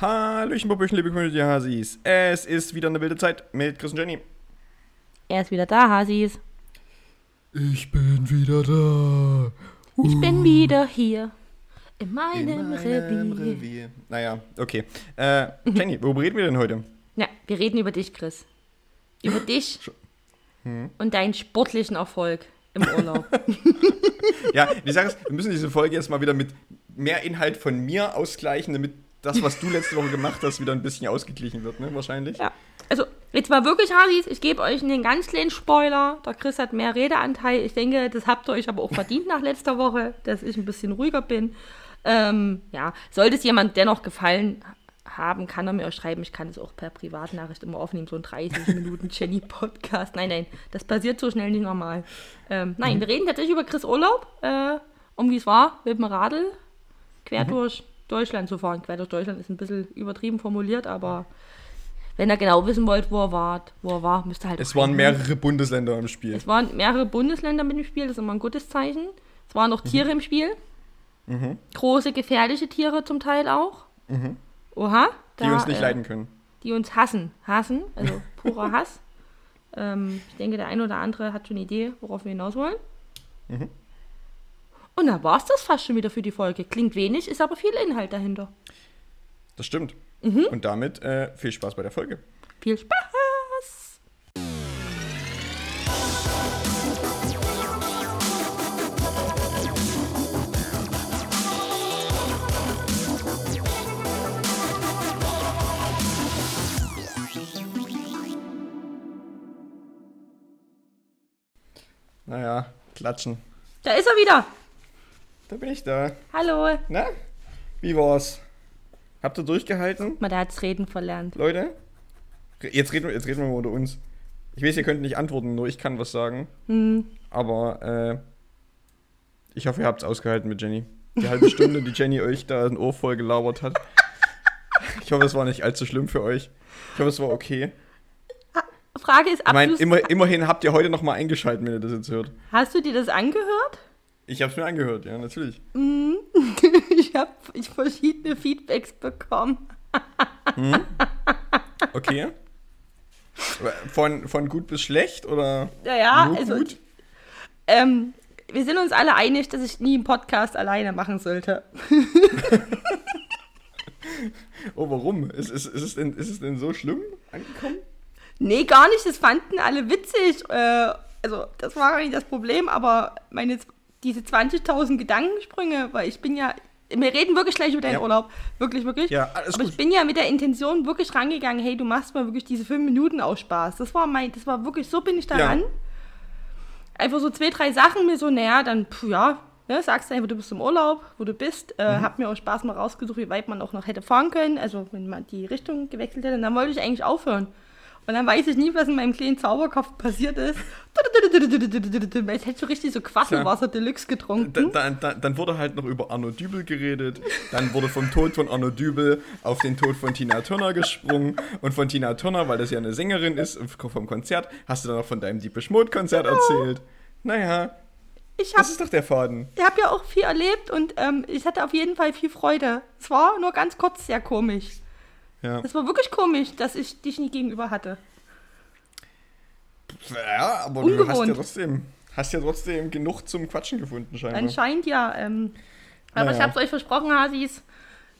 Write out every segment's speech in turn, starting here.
Hallöchen, Popöchen, liebe Community-Hasis. Es ist wieder eine wilde Zeit mit Chris und Jenny. Er ist wieder da, Hasis. Ich bin wieder da. Ich bin wieder hier. In meinem, In meinem Revier. Revier. Naja, okay. Äh, Jenny, worüber reden wir denn heute? Ja, wir reden über dich, Chris. Über dich Hm? und deinen sportlichen Erfolg im Urlaub. Ja, Sache ist, wir müssen diese Folge jetzt mal wieder mit mehr Inhalt von mir ausgleichen, damit das, was du letzte Woche gemacht hast, wieder ein bisschen ausgeglichen wird, ne? Wahrscheinlich. ja. Also, jetzt mal wirklich, Hasis, ich gebe euch einen ganz kleinen Spoiler. Der Chris hat mehr Redeanteil. Ich denke, das habt ihr euch aber auch verdient nach letzter Woche, dass ich ein bisschen ruhiger bin. Ähm, ja, sollte es jemand dennoch gefallen haben, kann er mir auch schreiben. Ich kann es auch per Privatnachricht immer aufnehmen, so ein 30 Minuten Jenny-Podcast. Nein, nein, das passiert so schnell nicht normal. Ähm, nein, wir reden tatsächlich über Chris Urlaub, äh, um wie es war, mit dem Radl quer durch Deutschland zu fahren. Quer durch Deutschland ist ein bisschen übertrieben formuliert, aber wenn ihr genau wissen wollt, wo er war, wo er war, müsst ihr halt. Es waren mehrere Bundesländer im Spiel. Es waren mehrere Bundesländer mit dem Spiel, das ist immer ein gutes Zeichen. Es waren noch Tiere im Spiel. Mhm. Große, gefährliche Tiere zum Teil auch. Oha. Die da, uns nicht äh, leiden können. Die uns hassen. Hassen, also purer Hass. Ähm, ich denke, der eine oder andere hat schon eine Idee, worauf wir hinaus wollen. Mhm. Und da war es das fast schon wieder für die Folge. Klingt wenig, ist aber viel Inhalt dahinter. Das stimmt. Mhm. Und damit äh, viel Spaß bei der Folge. Viel Spaß! Naja, klatschen. Da ist er wieder. Da bin ich da. Hallo. Na? Wie war's? Habt ihr durchgehalten, Mal, der hat's reden verlernt. Leute? Jetzt reden, wir- jetzt reden wir mal unter uns. Ich weiß, ihr könnt nicht antworten, nur ich kann was sagen. Hm. Aber äh, ich hoffe, ihr habt's ausgehalten mit Jenny. Die halbe Stunde, die Jenny euch da ein Ohr voll gelabert hat. Ich hoffe, es war nicht allzu schlimm für euch. Ich hoffe, es war okay. Frage ist, Ich meine, immer, immerhin habt ihr heute noch mal eingeschaltet, wenn ihr das jetzt hört. hast du dir das angehört? Ich hab's mir angehört, ja, natürlich. Ich habe ich verschiedene Feedbacks bekommen. Okay. Aber Von, von gut bis schlecht oder Naja, nur also gut? ähm, wir sind uns alle einig, dass ich nie einen Podcast alleine machen sollte. Oh, warum? Ist, ist, ist, es denn, ist es denn so schlimm angekommen? Nee, gar nicht. Das fanden alle witzig. Äh, also, das war gar nicht das Problem, aber meine, diese 20.000 Gedankensprünge, weil ich bin ja. Wir reden wirklich gleich über deinen Ja. Urlaub. Wirklich, wirklich. Ja, alles aber gut. ich bin ja mit der Intention wirklich rangegangen, hey, du machst mal wirklich diese fünf Minuten aus Spaß. Das war mein, das war wirklich, so bin ich daran. Ja. Einfach so zwei, drei Sachen mir so, naja, dann, puh, ja, ne, sagst du einfach, du bist im Urlaub, wo du bist. Äh, Mhm. Hab mir auch Spaß mal rausgesucht, wie weit man auch noch hätte fahren können. Also, wenn man die Richtung gewechselt hätte, dann wollte ich eigentlich aufhören. Und dann weiß ich nie, was in meinem kleinen Zauberkopf passiert ist. Weil ich hätte so richtig so Quasselwasser Deluxe getrunken. Da, da, da, dann wurde halt noch über Arno Dübel geredet. Dann wurde vom Tod von Arno Dübel auf den Tod von Tina Turner gesprungen. Und von Tina Turner, weil das ja eine Sängerin ist, vom Konzert, hast du dann noch von deinem Deepish Mode Konzert erzählt. Naja, Ich habe das ist doch der Faden. ich hab ja auch viel erlebt und ähm, ich hatte auf jeden Fall viel Freude. Es war nur ganz kurz sehr komisch. Ja, Es war wirklich komisch, dass ich dich nie gegenüber hatte. ja aber du hast ja Ungewohnt. trotzdem, hast ja trotzdem genug zum Quatschen gefunden, scheinbar. Anscheinend ja. Ähm, aber Naja. ich habe es euch versprochen, Hasis,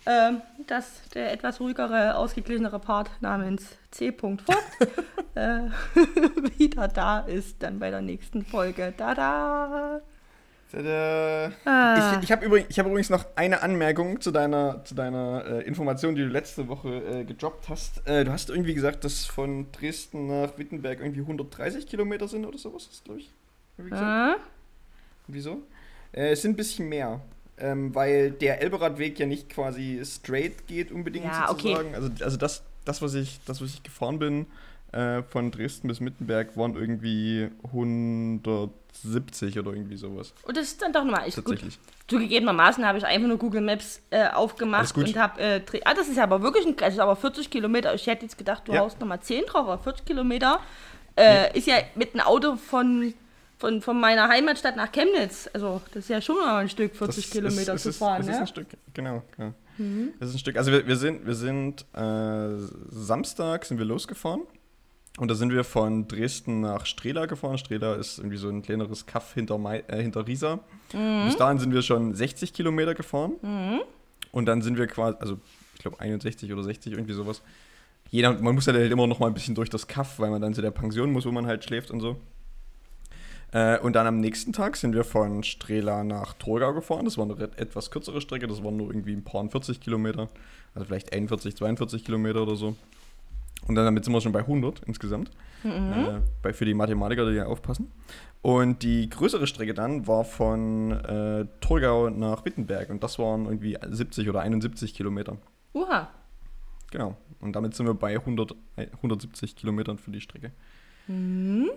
ähm, dass der etwas ruhigere, ausgeglichenere Part namens C. Vogt äh, wieder da ist, dann bei der nächsten Folge. Da Tada. Ah. Ich, ich habe übrigens, hab übrigens noch eine Anmerkung zu deiner, zu deiner äh, Information, die du letzte Woche äh, gedroppt hast. Äh, du hast irgendwie gesagt, dass von Dresden nach Wittenberg irgendwie 130 Kilometer sind oder sowas, glaube ich. Äh, Wieso? Äh, es sind ein bisschen mehr. Ähm, weil der Elberadweg ja nicht quasi straight geht unbedingt Ja, okay. sozusagen. Also, also das, das, was ich, das, was ich gefahren bin, äh, von Dresden bis Wittenberg, waren irgendwie 170 oder irgendwie sowas. und das ist dann doch nochmal. Ich, gut, Tatsächlich. zugegebenermaßen habe ich einfach nur Google Maps äh, aufgemacht und habe. Äh, ah, das ist ja aber wirklich ein. Das ist aber 40 Kilometer. Ich hätte jetzt gedacht, du Ja. haust nochmal 10 drauf, aber 40 Kilometer äh, ist ja mit einem Auto von von, von meiner Heimatstadt nach Chemnitz. Also, das ist ja schon mal ein Stück, 40 Das Kilometer ist, zu ist, fahren. Das ist ne? ein Stück, genau. Mhm. Das ist ein Stück. Also wir, wir sind, wir sind äh, Samstag sind wir losgefahren. Und da sind wir von Dresden nach Strela gefahren. Strela ist irgendwie so ein kleineres Kaff hinter, Mai, äh, hinter Riesa. Mhm. Bis dahin sind wir schon 60 Kilometer gefahren. Mhm. Und dann sind wir quasi, also ich glaube 61 oder 60, irgendwie sowas. Jeder, man muss ja halt immer noch mal ein bisschen durch das Kaff, weil man dann zu der Pension muss, wo man halt schläft und so. Äh, und dann am nächsten Tag sind wir von Strela nach Torgau gefahren. Das war eine etwas kürzere Strecke, das waren nur irgendwie ein paar 40 Kilometer. Also vielleicht 41, 42 Kilometer oder so. Und dann damit sind wir schon bei 100 insgesamt. Mhm. Äh, für die Mathematiker, die ja aufpassen. Und die größere Strecke dann war von äh, Torgau nach Wittenberg. Und das waren irgendwie 70 oder 71 Kilometer. Uha. Genau. Und damit sind wir bei 100, 170 Kilometern für die Strecke. Mhm.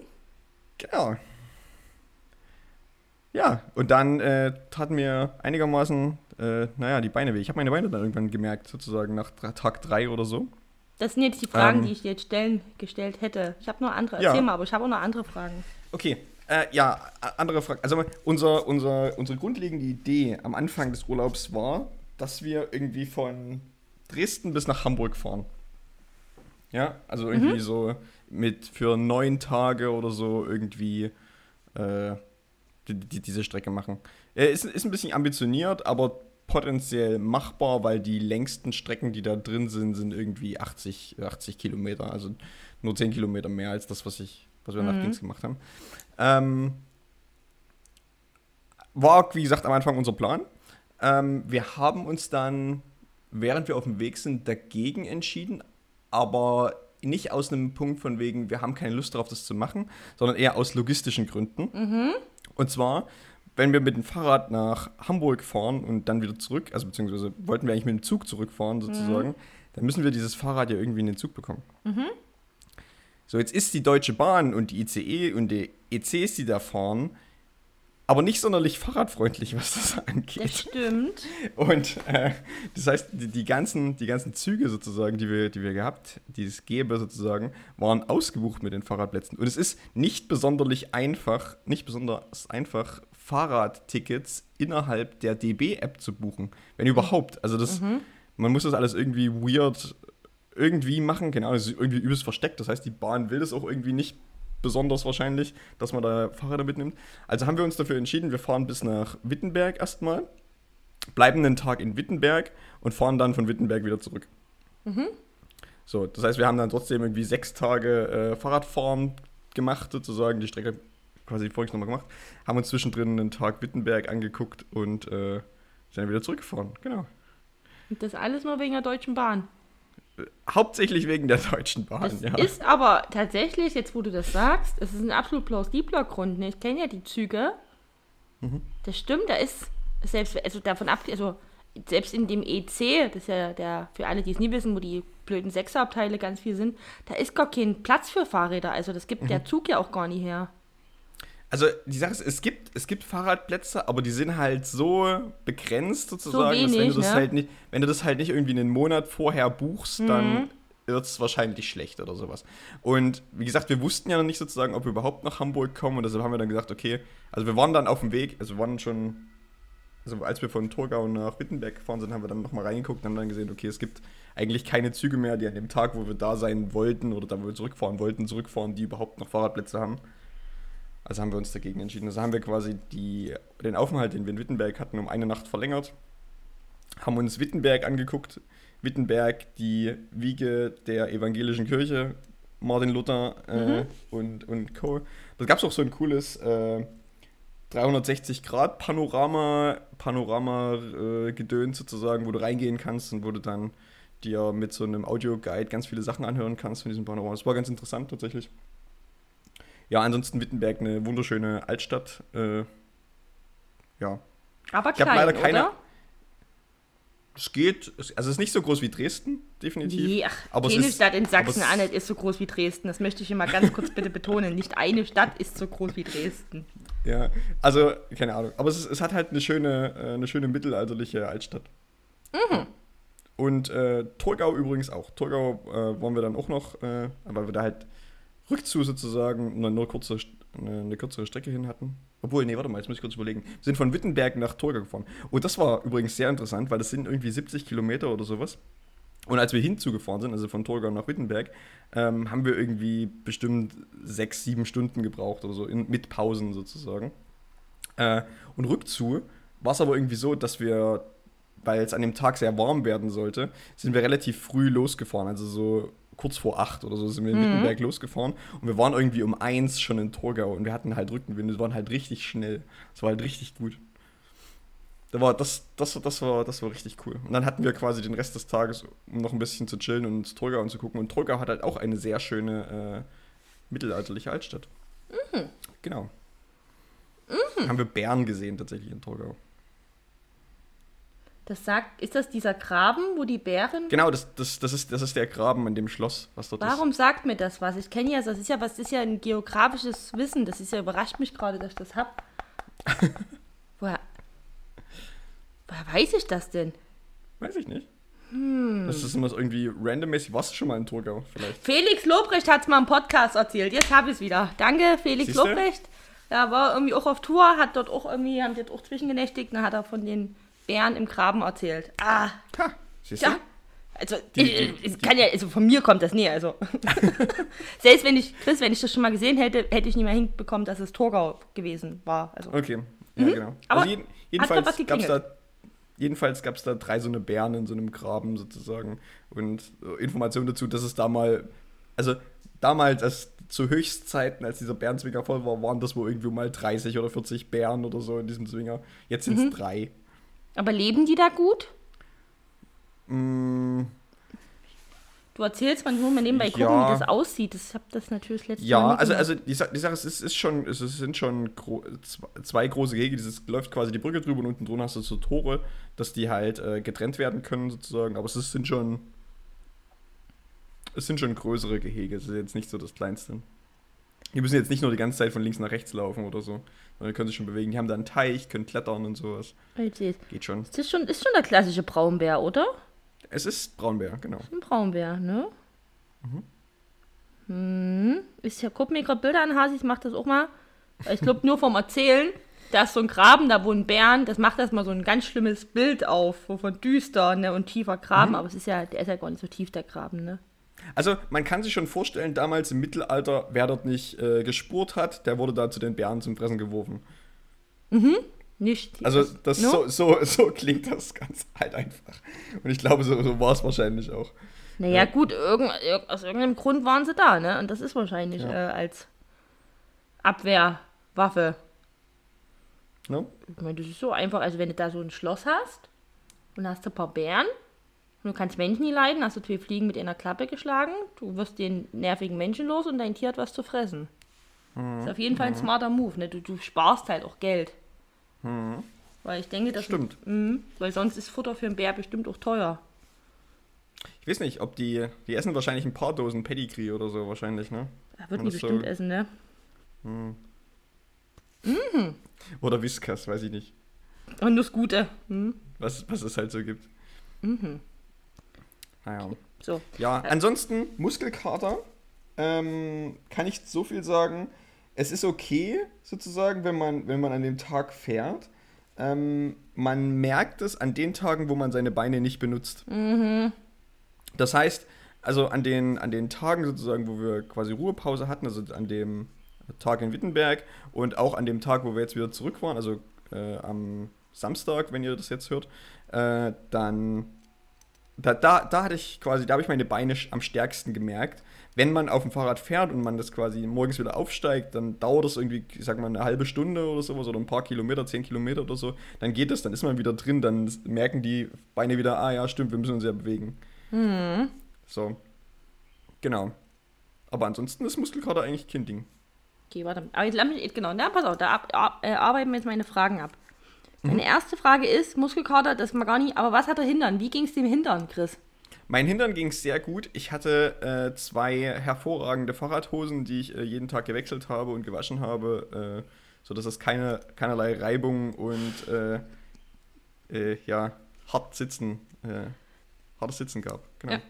Genau. Ja, und dann äh, taten mir einigermaßen, äh, naja, die Beine weh. Ich habe meine Beine dann irgendwann gemerkt, sozusagen nach Tag 3 oder so. Das sind jetzt die Fragen, ähm, die ich dir jetzt stellen, gestellt hätte. Ich habe noch andere, erzähl ja. mal, aber ich habe auch noch andere Fragen. Okay, äh, ja, andere Fragen. Also unser, unser, unsere grundlegende Idee am Anfang des Urlaubs war, dass wir irgendwie von Dresden bis nach Hamburg fahren. Ja, also irgendwie mhm. so mit für neun Tage oder so irgendwie äh, die, die, diese Strecke machen. Äh, ist, ist ein bisschen ambitioniert, aber potenziell machbar, weil die längsten Strecken, die da drin sind, sind irgendwie 80, 80 Kilometer. Also nur 10 Kilometer mehr als das, was, ich, was wir mhm. nach Dings gemacht haben. Ähm, war, wie gesagt, am Anfang unser Plan. Ähm, wir haben uns dann, während wir auf dem Weg sind, dagegen entschieden, aber nicht aus einem Punkt von wegen, wir haben keine Lust darauf, das zu machen, sondern eher aus logistischen Gründen. Mhm. Und zwar, wenn wir mit dem Fahrrad nach Hamburg fahren und dann wieder zurück, also beziehungsweise wollten wir eigentlich mit dem Zug zurückfahren sozusagen, mhm. dann müssen wir dieses Fahrrad ja irgendwie in den Zug bekommen. Mhm. So, jetzt ist die Deutsche Bahn und die ICE und die ECs, die da fahren, aber nicht sonderlich fahrradfreundlich, was das angeht. Das stimmt. Und äh, das heißt, die, die, ganzen, die ganzen Züge sozusagen, die wir, die wir gehabt, die es gäbe sozusagen, waren ausgebucht mit den Fahrradplätzen. Und es ist nicht besonders einfach, nicht besonders einfach, Fahrradtickets innerhalb der DB-App zu buchen. Wenn überhaupt. Also das, mhm. man muss das alles irgendwie weird irgendwie machen. Genau, es ist irgendwie übelst versteckt. Das heißt, die Bahn will das auch irgendwie nicht besonders wahrscheinlich, dass man da Fahrräder mitnimmt. Also haben wir uns dafür entschieden, wir fahren bis nach Wittenberg erstmal, bleiben einen Tag in Wittenberg und fahren dann von Wittenberg wieder zurück. Mhm. So, das heißt, wir haben dann trotzdem irgendwie sechs Tage äh, Fahrradfahren gemacht, sozusagen, die Strecke quasi voriges nochmal gemacht, haben uns zwischendrin einen Tag Wittenberg angeguckt und äh, sind dann wieder zurückgefahren, genau. Und das alles nur wegen der Deutschen Bahn? Hauptsächlich wegen der Deutschen Bahn, das ja. Ist aber tatsächlich, jetzt wo du das sagst, es ist ein absolut plausibler Grund. Ne? Ich kenne ja die Züge. Mhm. Das stimmt, da ist selbst, also davon ab, also selbst in dem EC, das ist ja der, für alle, die es nie wissen, wo die blöden Sechserabteile ganz viel sind, da ist gar kein Platz für Fahrräder. Also das gibt mhm. der Zug ja auch gar nicht her. Also die Sache ist, es gibt, es gibt Fahrradplätze, aber die sind halt so begrenzt sozusagen, so wenig, dass wenn du das ne? halt nicht, wenn du das halt nicht irgendwie einen Monat vorher buchst, mhm. dann wird es wahrscheinlich schlecht oder sowas. Und wie gesagt, wir wussten ja noch nicht sozusagen, ob wir überhaupt nach Hamburg kommen und deshalb haben wir dann gesagt, okay, also wir waren dann auf dem Weg, also wir waren schon, also als wir von Torgau nach Wittenberg gefahren sind, haben wir dann nochmal reingeguckt und haben dann gesehen, okay, es gibt eigentlich keine Züge mehr, die an dem Tag, wo wir da sein wollten oder da, wo wir zurückfahren wollten, zurückfahren, die überhaupt noch Fahrradplätze haben. Also haben wir uns dagegen entschieden. Also haben wir quasi die, den Aufenthalt, den wir in Wittenberg hatten, um eine Nacht verlängert. Haben uns Wittenberg angeguckt. Wittenberg, die Wiege der evangelischen Kirche, Martin Luther äh, mhm. und, und Co. Da gab es auch so ein cooles äh, 360-Grad-Panorama, Panorama-Gedöns äh, sozusagen, wo du reingehen kannst und wo du dann dir mit so einem Audio-Guide ganz viele Sachen anhören kannst von diesem Panorama. Das war ganz interessant tatsächlich. Ja, ansonsten Wittenberg eine wunderschöne Altstadt. Äh, ja. Aber klein, ich habe leider keine. Oder? Es geht, also es ist nicht so groß wie Dresden, definitiv. Nee, ach, aber keine ist, Stadt in Sachsen-Anhalt ist so groß wie Dresden. Das möchte ich immer ganz kurz bitte betonen. Nicht eine Stadt ist so groß wie Dresden. Ja, also, keine Ahnung. Aber es, ist, es hat halt eine schöne, äh, eine schöne mittelalterliche Altstadt. Mhm. Und äh, Torgau übrigens auch. Torgau äh, wollen wir dann auch noch, äh, weil wir da halt Rückzu sozusagen nur, nur kurze, eine, eine kürzere Strecke hin hatten. Obwohl, nee, warte mal, jetzt muss ich kurz überlegen. Wir sind von Wittenberg nach Torgau gefahren. Und das war übrigens sehr interessant, weil das sind irgendwie 70 Kilometer oder sowas. Und als wir hinzugefahren sind, also von Torgau nach Wittenberg, ähm, haben wir irgendwie bestimmt sechs, sieben Stunden gebraucht oder so, in, mit Pausen sozusagen. Äh, und rückzu war es aber irgendwie so, dass wir, weil es an dem Tag sehr warm werden sollte, sind wir relativ früh losgefahren. Also so kurz vor acht oder so sind wir in Wittenberg losgefahren. Und wir waren irgendwie um eins schon in Torgau und wir hatten halt Rückenwind. Wir waren halt richtig schnell. Es war halt richtig gut. Da war, das, das, das, war, das war richtig cool. Und dann hatten wir quasi den Rest des Tages, um noch ein bisschen zu chillen und Torgau anzugucken. Und Torgau hat halt auch eine sehr schöne äh, mittelalterliche Altstadt. Genau. Haben wir Bären gesehen tatsächlich in Torgau. Das sagt, ist das dieser Graben, wo die Bären. Genau, das, das, das, ist, das ist der Graben in dem Schloss, was dort Warum sagt mir das was? Ich kenne ja, das ist ja was, ist ja ein geografisches Wissen. Das ist ja überrascht mich gerade, dass ich das hab. woher, woher weiß ich das denn? ist. Weiß ich nicht. Das ist immer so irgendwie randommäßig. Warst du schon mal in Torgau vielleicht? Felix Lobrecht hat es mal im Podcast erzählt. Jetzt habe ich es wieder. Danke, Felix Siehste? Lobrecht. Er war irgendwie auch auf Tour, hat dort auch irgendwie, haben dort auch zwischengenächtigt, dann hat er von den Bären im Graben erzählt. Ah, Ha, siehst du? ja. Also, Die- äh, die- es kann ja, also von mir kommt das nie, also. Selbst wenn ich, Chris, wenn ich das schon mal gesehen hätte, hätte ich nicht mehr hinbekommen, dass es Torgau gewesen war. Also, Okay, ja, genau. Mhm. Aber also jeden, jedenfalls gab es da, jedenfalls gab es da drei so eine Bären in so einem Graben sozusagen und Informationen dazu, dass es da mal, also damals, als zu Höchstzeiten, als dieser Bärenzwinger voll war, waren das wohl irgendwie mal 30 oder 40 Bären oder so in diesem Zwinger. Jetzt sind es Mhm. drei. Aber leben die da gut? Mm, Du erzählst manchmal mal nebenbei gucken, Ja. wie das aussieht. Das, ich habe das natürlich letztes Mal Ja, also, also die, Sa- die Sache ist, es ist schon, es sind schon gro zw- zwei große Gehege, dieses läuft quasi die Brücke drüber und unten drunter hast du so Tore, dass die halt äh, getrennt werden können sozusagen, aber es ist- sind schon es sind schon größere Gehege, es ist jetzt nicht so das kleinste. Die müssen jetzt nicht nur die ganze Zeit von links nach rechts laufen oder so, sondern können sich schon bewegen. Die haben da einen Teich, können klettern und sowas. Ich seh's. Geht schon. Das ist schon, ist schon der klassische Braunbär, oder? Es ist Braunbär, genau. Ein Braunbär, ne? Mhm. Ich ja, guck mir gerade Bilder an, Hasi, ich mach das auch mal. Ich glaube, nur vom Erzählen, da ist so ein Graben, da wohnen Bären, das macht erstmal so ein ganz schlimmes Bild auf, so von düster ne, und tiefer Graben, aber es ist ja, der ist ja gar nicht so tief, der Graben, ne? Also man kann sich schon vorstellen, damals im Mittelalter, wer dort nicht äh, gespurt hat, der wurde da zu den Bären zum Fressen geworfen. Nicht. Also das No? so, so, so klingt das ganz halt einfach. Und ich glaube, so, so war es wahrscheinlich auch. Naja, gut, irgend, irg- aus irgendeinem Grund waren sie da, ne? Und das ist wahrscheinlich Ja. äh, als Abwehrwaffe. Ne? Ich meine, das ist so einfach, also wenn du da so ein Schloss hast und hast ein paar Bären du kannst Menschen nie leiden, hast du zwei Fliegen mit einer Klappe geschlagen, du wirst den nervigen Menschen los und dein Tier hat was zu fressen. ist auf jeden Fall ein smarter Move, ne? Du, du sparst halt auch Geld. Weil ich denke, das Stimmt. Mhm, weil sonst ist Futter für einen Bär bestimmt auch teuer. Ich weiß nicht, ob die, die essen wahrscheinlich ein paar Dosen Pedigree oder so wahrscheinlich, ne? Er wird die das so- bestimmt essen, ne? Oder Whiskas, weiß ich nicht. Und das Gute. Hm? Was, was es halt so gibt. Mhm. Naja. So. Ja, ansonsten Muskelkater. Ähm, kann ich so viel sagen. Es ist okay, sozusagen, wenn man, wenn man an dem Tag fährt. Ähm, man merkt es an den Tagen, wo man seine Beine nicht benutzt. Das heißt, also an den, an den Tagen sozusagen, wo wir quasi Ruhepause hatten, also an dem Tag in Wittenberg und auch an dem Tag, wo wir jetzt wieder zurück waren, also äh, am Samstag, wenn ihr das jetzt hört, äh, dann da, da, da hatte ich quasi, da habe ich meine Beine am stärksten gemerkt. Wenn man auf dem Fahrrad fährt und man das quasi morgens wieder aufsteigt, dann dauert das irgendwie, ich sag mal, eine halbe Stunde oder sowas oder ein paar Kilometer, zehn Kilometer oder so. Dann geht es, dann ist man wieder drin, dann merken die Beine wieder, ah ja, stimmt, wir müssen uns ja bewegen. So. Genau. Aber ansonsten ist Muskelkater eigentlich kein Ding. Okay, warte. Aber jetzt lass mich, genau, na, pass auf, da ab, ab, äh, arbeiten wir jetzt meine Fragen ab. Meine erste Frage ist, Muskelkater, das mag gar nicht, aber was hat er hindern? Wie ging es dem hindern, Chris? Mein Hintern ging sehr gut. Ich hatte äh, zwei hervorragende Fahrradhosen, die ich äh, jeden Tag gewechselt habe und gewaschen habe, äh, sodass es keine, keinerlei Reibung und äh, äh, ja, hart sitzen, äh, hartes Sitzen gab. Genau. Ja.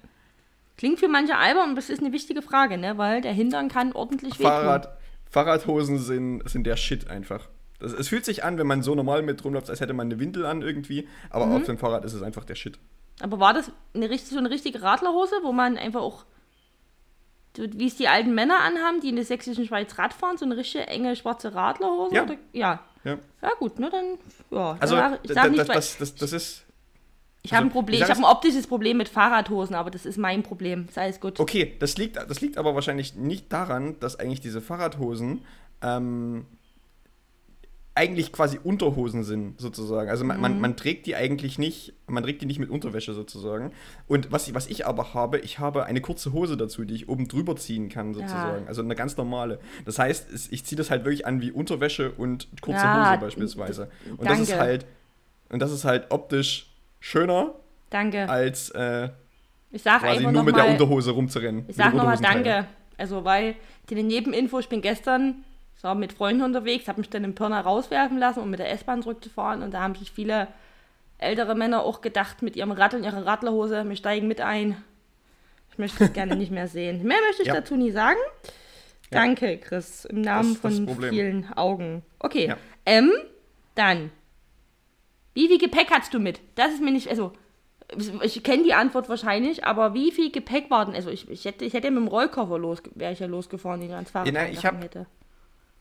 Klingt für manche albern, und das ist eine wichtige Frage, ne? Weil der Hintern kann ordentlich wehtun. Fahrrad, Fahrradhosen sind, sind der Shit einfach. Das, es fühlt sich an, wenn man so normal mit rumläuft, als hätte man eine Windel an irgendwie, aber Mhm. auf dem Fahrrad ist es einfach der Shit. Aber war das eine richtig, so eine richtige Radlerhose, wo man einfach auch, wie es die alten Männer anhaben, die in der sächsischen Schweiz Rad fahren, so eine richtige enge schwarze Radlerhose? Ja. Oder? ja. Ja. Ja, gut, ne, dann, ja. Also, sag, ich sag nicht, das, das, das, ist. ich habe ein also, Problem, ich ich habe ein optisches Problem mit Fahrradhosen, aber das ist mein Problem. Sei es gut. Okay, das liegt, das liegt aber wahrscheinlich nicht daran, dass eigentlich diese Fahrradhosen ähm, eigentlich quasi Unterhosen sind, sozusagen. Also man, Mhm. man, man trägt die eigentlich nicht, man trägt die nicht mit Unterwäsche sozusagen. Und was, ich- was ich aber habe, ich habe eine kurze Hose dazu, die ich oben drüber ziehen kann, sozusagen. Also eine ganz normale. Das heißt, ich ziehe das halt wirklich an wie Unterwäsche und kurze Ja, Hose beispielsweise. Und das ist danke. halt, und das ist halt optisch schöner, Danke. als äh, Ich sage quasi nur mit der nochmal, Unterhose rumzurennen. ich sag nochmal. Danke. Also, weil, die Nebeninfo, ich bin gestern ich war mit Freunden unterwegs, habe mich dann im Pirna rauswerfen lassen, um mit der S-Bahn zurückzufahren. Und da haben sich viele ältere Männer auch gedacht, mit ihrem Rad und ihrer Radlerhose, wir steigen mit ein. Ich möchte es gerne nicht mehr sehen. Mehr möchte ich Ja. dazu nie sagen. Ja. Danke, Chris, im Namen von vielen Augen. Okay, Ja. ähm, dann. Wie viel Gepäck hast du mit? Das ist mir nicht, also, ich kenne die Antwort wahrscheinlich, aber wie viel Gepäck war denn? Also, ich, ich hätte, ich hätte ja mit dem Rollkoffer los, wäre ich ja losgefahren, den ich ans Fahrrad Ja, nein, ich hab- hätte.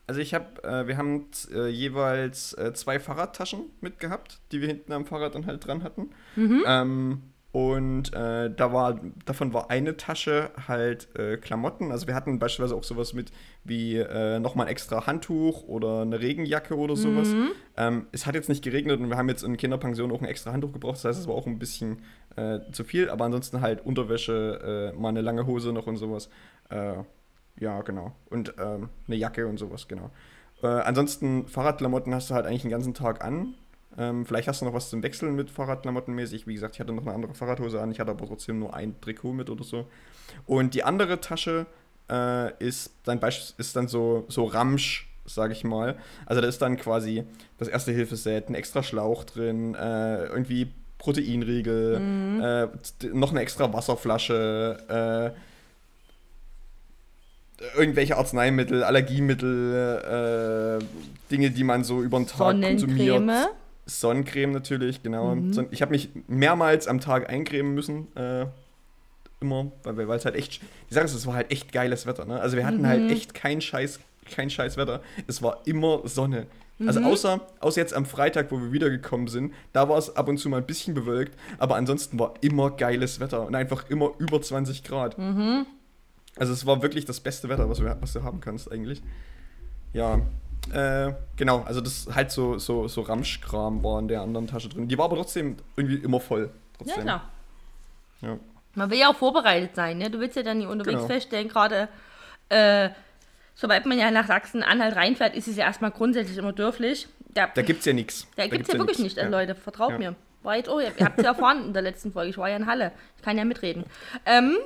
Also ich habe, äh, wir haben äh, jeweils äh, zwei Fahrradtaschen mitgehabt, die wir hinten am Fahrrad dann halt dran hatten. Mhm. Ähm, und äh, da war, davon war eine Tasche halt äh, Klamotten. Also wir hatten beispielsweise auch sowas mit wie äh, nochmal ein extra Handtuch oder eine Regenjacke oder sowas. Mhm. Ähm, es hat jetzt nicht geregnet und wir haben jetzt in Kinderpension auch ein extra Handtuch gebraucht. Das heißt, es war auch ein bisschen äh, zu viel. Aber ansonsten halt Unterwäsche, mal eine lange Hose noch und sowas. Äh, ja, genau. Und ähm, eine Jacke und sowas, genau. Äh, ansonsten, Fahrradklamotten hast du halt eigentlich den ganzen Tag an. Ähm, vielleicht hast du noch was zum Wechseln mit Fahrradklamotten mäßig. Wie gesagt, ich hatte noch eine andere Fahrradhose an. Ich hatte aber trotzdem nur ein Trikot mit oder so. Und die andere Tasche äh, ist dann, ist dann so, so Ramsch, sage ich mal. Also da ist dann quasi das erste Hilfeset, ein extra Schlauch drin, äh, irgendwie Proteinriegel, äh, t- noch eine extra Wasserflasche, äh, irgendwelche Arzneimittel, Allergiemittel, äh, Dinge, die man so über den Tag konsumiert. Sonnencreme. Sonnencreme natürlich, genau. Mhm. Ich habe mich mehrmals am Tag eincremen müssen. Äh, immer, weil es halt echt, die Sache ist, es war halt echt geiles Wetter. Ne? Also wir hatten Mhm. halt echt kein scheiß, kein scheiß Wetter. Es war immer Sonne. Also Mhm. außer, außer jetzt am Freitag, wo wir wiedergekommen sind, da war es ab und zu mal ein bisschen bewölkt, aber ansonsten war immer geiles Wetter und einfach immer über 20 Grad. Mhm. Also es war wirklich das beste Wetter, was du, was du haben kannst eigentlich. Ja, äh, genau, also das halt so, so, so Ramschkram war in der anderen Tasche drin. Die war aber trotzdem irgendwie immer voll. Ja, Trotzdem. klar. Ja. Man will ja auch vorbereitet sein, ne? Du willst ja dann nicht unterwegs Genau. feststellen, gerade äh, sobald man ja nach Sachsen-Anhalt reinfährt, ist es ja erstmal grundsätzlich immer dürflich. Da, Da gibt's ja nichts. da gibt es ja wirklich nicht, äh, Leute, vertraut Ja. mir. War jetzt, oh, ihr habt es ja erfahren in der letzten Folge, ich war ja in Halle. Ich kann ja mitreden. Ähm,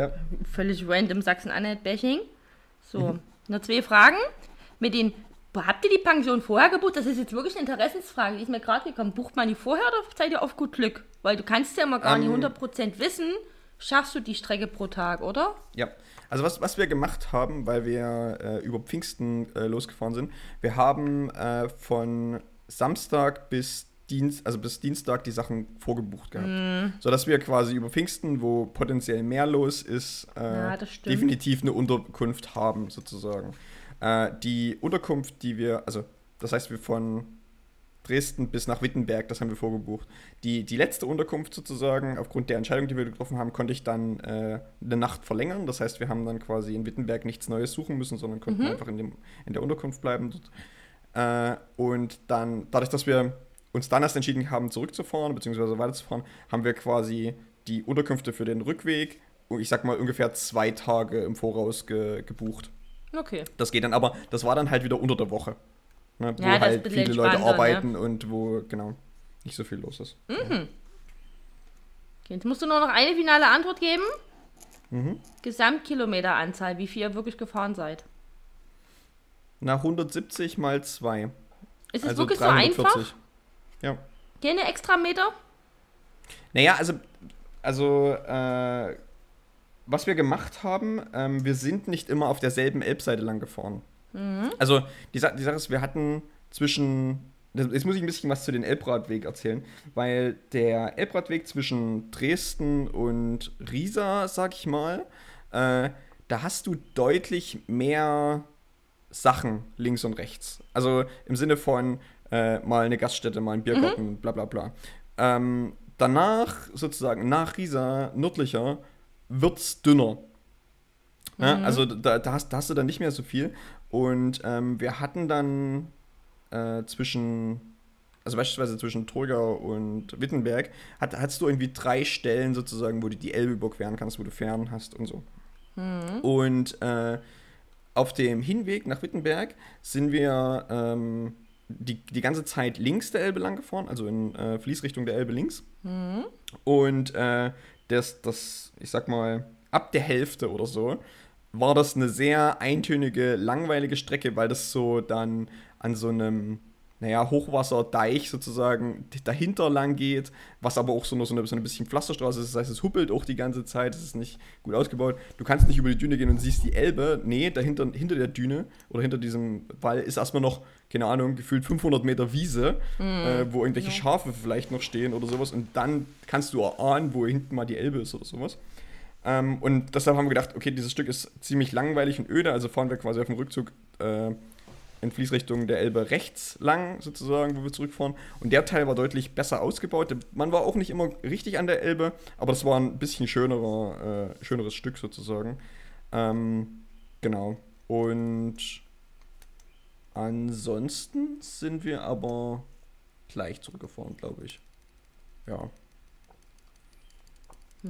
Ja. völlig random Sachsen-Anhalt-Bashing. So, Mhm. nur zwei Fragen. Mit den, habt ihr die Pension vorher gebucht? Das ist jetzt wirklich eine Interessensfrage, die ist mir gerade gekommen. Bucht man die vorher oder seid ihr auf gut Glück? Weil du kannst ja immer gar nicht Ähm. 100% wissen, schaffst du die Strecke pro Tag, oder? Ja, also was, was wir gemacht haben, weil wir äh, über Pfingsten äh, losgefahren sind, wir haben äh, von Samstag bis Dienst, also bis Dienstag die Sachen vorgebucht gehabt. Mhm. Sodass wir quasi über Pfingsten, wo potenziell mehr los ist, äh, Ja, definitiv eine Unterkunft haben, sozusagen. Äh, die Unterkunft, die wir, also das heißt, wir von Dresden bis nach Wittenberg, das haben wir vorgebucht. Die, die letzte Unterkunft sozusagen, aufgrund der Entscheidung, die wir getroffen haben, konnte ich dann äh, eine Nacht verlängern. Das heißt, wir haben dann quasi in Wittenberg nichts Neues suchen müssen, sondern konnten einfach in, dem, in der Unterkunft bleiben. Äh, und dann, dadurch, dass wir uns dann erst entschieden haben, zurückzufahren, beziehungsweise weiterzufahren, haben wir quasi die Unterkünfte für den Rückweg, ich sag mal, ungefähr zwei Tage im Voraus ge gebucht. Okay. Das geht dann aber, das war dann halt wieder unter der Woche. Ne, wo Ja, halt viele Leute ne? arbeiten und wo, genau, nicht so viel los ist. Okay, Jetzt musst du nur noch eine finale Antwort geben. Mhm. Gesamtkilometeranzahl, wie viel ihr wirklich gefahren seid. Na, 170 mal 2. Ist es Also wirklich so einfach? 340. Ja. Keine extra Meter? Naja, also, also äh, was wir gemacht haben, ähm, wir sind nicht immer auf derselben Elbseite lang gefahren. Also die, Sa die Sache ist, wir hatten zwischen, jetzt muss ich ein bisschen was zu den Elbradweg erzählen, weil der Elbradweg zwischen Dresden und Riesa, sag ich mal, äh, da hast du deutlich mehr Sachen links und rechts. Also im Sinne von äh, mal eine Gaststätte, mal ein Biergarten, bla bla bla. Ähm, danach, sozusagen, nach Riesa, nördlicher, wird's dünner. Ja, also da, da, hast, da hast du dann nicht mehr so viel. Und ähm, wir hatten dann äh, zwischen, also beispielsweise zwischen Torgau und Wittenberg, hat, hattest du irgendwie drei Stellen sozusagen, wo du die Elbe überqueren kannst, wo du Fähren hast und so. Und äh, auf dem Hinweg nach Wittenberg sind wir ähm, die, die ganze Zeit links der Elbe lang gefahren, also in äh, Fließrichtung der Elbe links. Und äh, das, das, ich sag mal, ab der Hälfte oder so, war das eine sehr eintönige, langweilige Strecke, weil das so dann an so einem, naja, Hochwasserdeich sozusagen dahinter lang geht, was aber auch so, nur so, eine, so ein bisschen Pflasterstraße ist. Das heißt, es huppelt auch die ganze Zeit, es ist nicht gut ausgebaut. Du kannst nicht über die Düne gehen und siehst die Elbe. Nee, dahinter, hinter der Düne oder hinter diesem Wall ist erstmal noch, keine Ahnung, gefühlt 500 Meter Wiese, äh, wo irgendwelche Schafe vielleicht noch stehen oder sowas. Und dann kannst du erahnen, wo hinten mal die Elbe ist oder sowas. Ähm, und deshalb haben wir gedacht, okay, dieses Stück ist ziemlich langweilig und öde, also fahren wir quasi auf dem Rückzug äh, in Fließrichtung der Elbe rechts lang, sozusagen, wo wir zurückfahren. Und der Teil war deutlich besser ausgebaut. Man war auch nicht immer richtig an der Elbe, aber das war ein bisschen schönerer, äh, schöneres Stück sozusagen. Ähm, genau. Und ansonsten sind wir aber gleich zurückgefahren, glaube ich. Ja.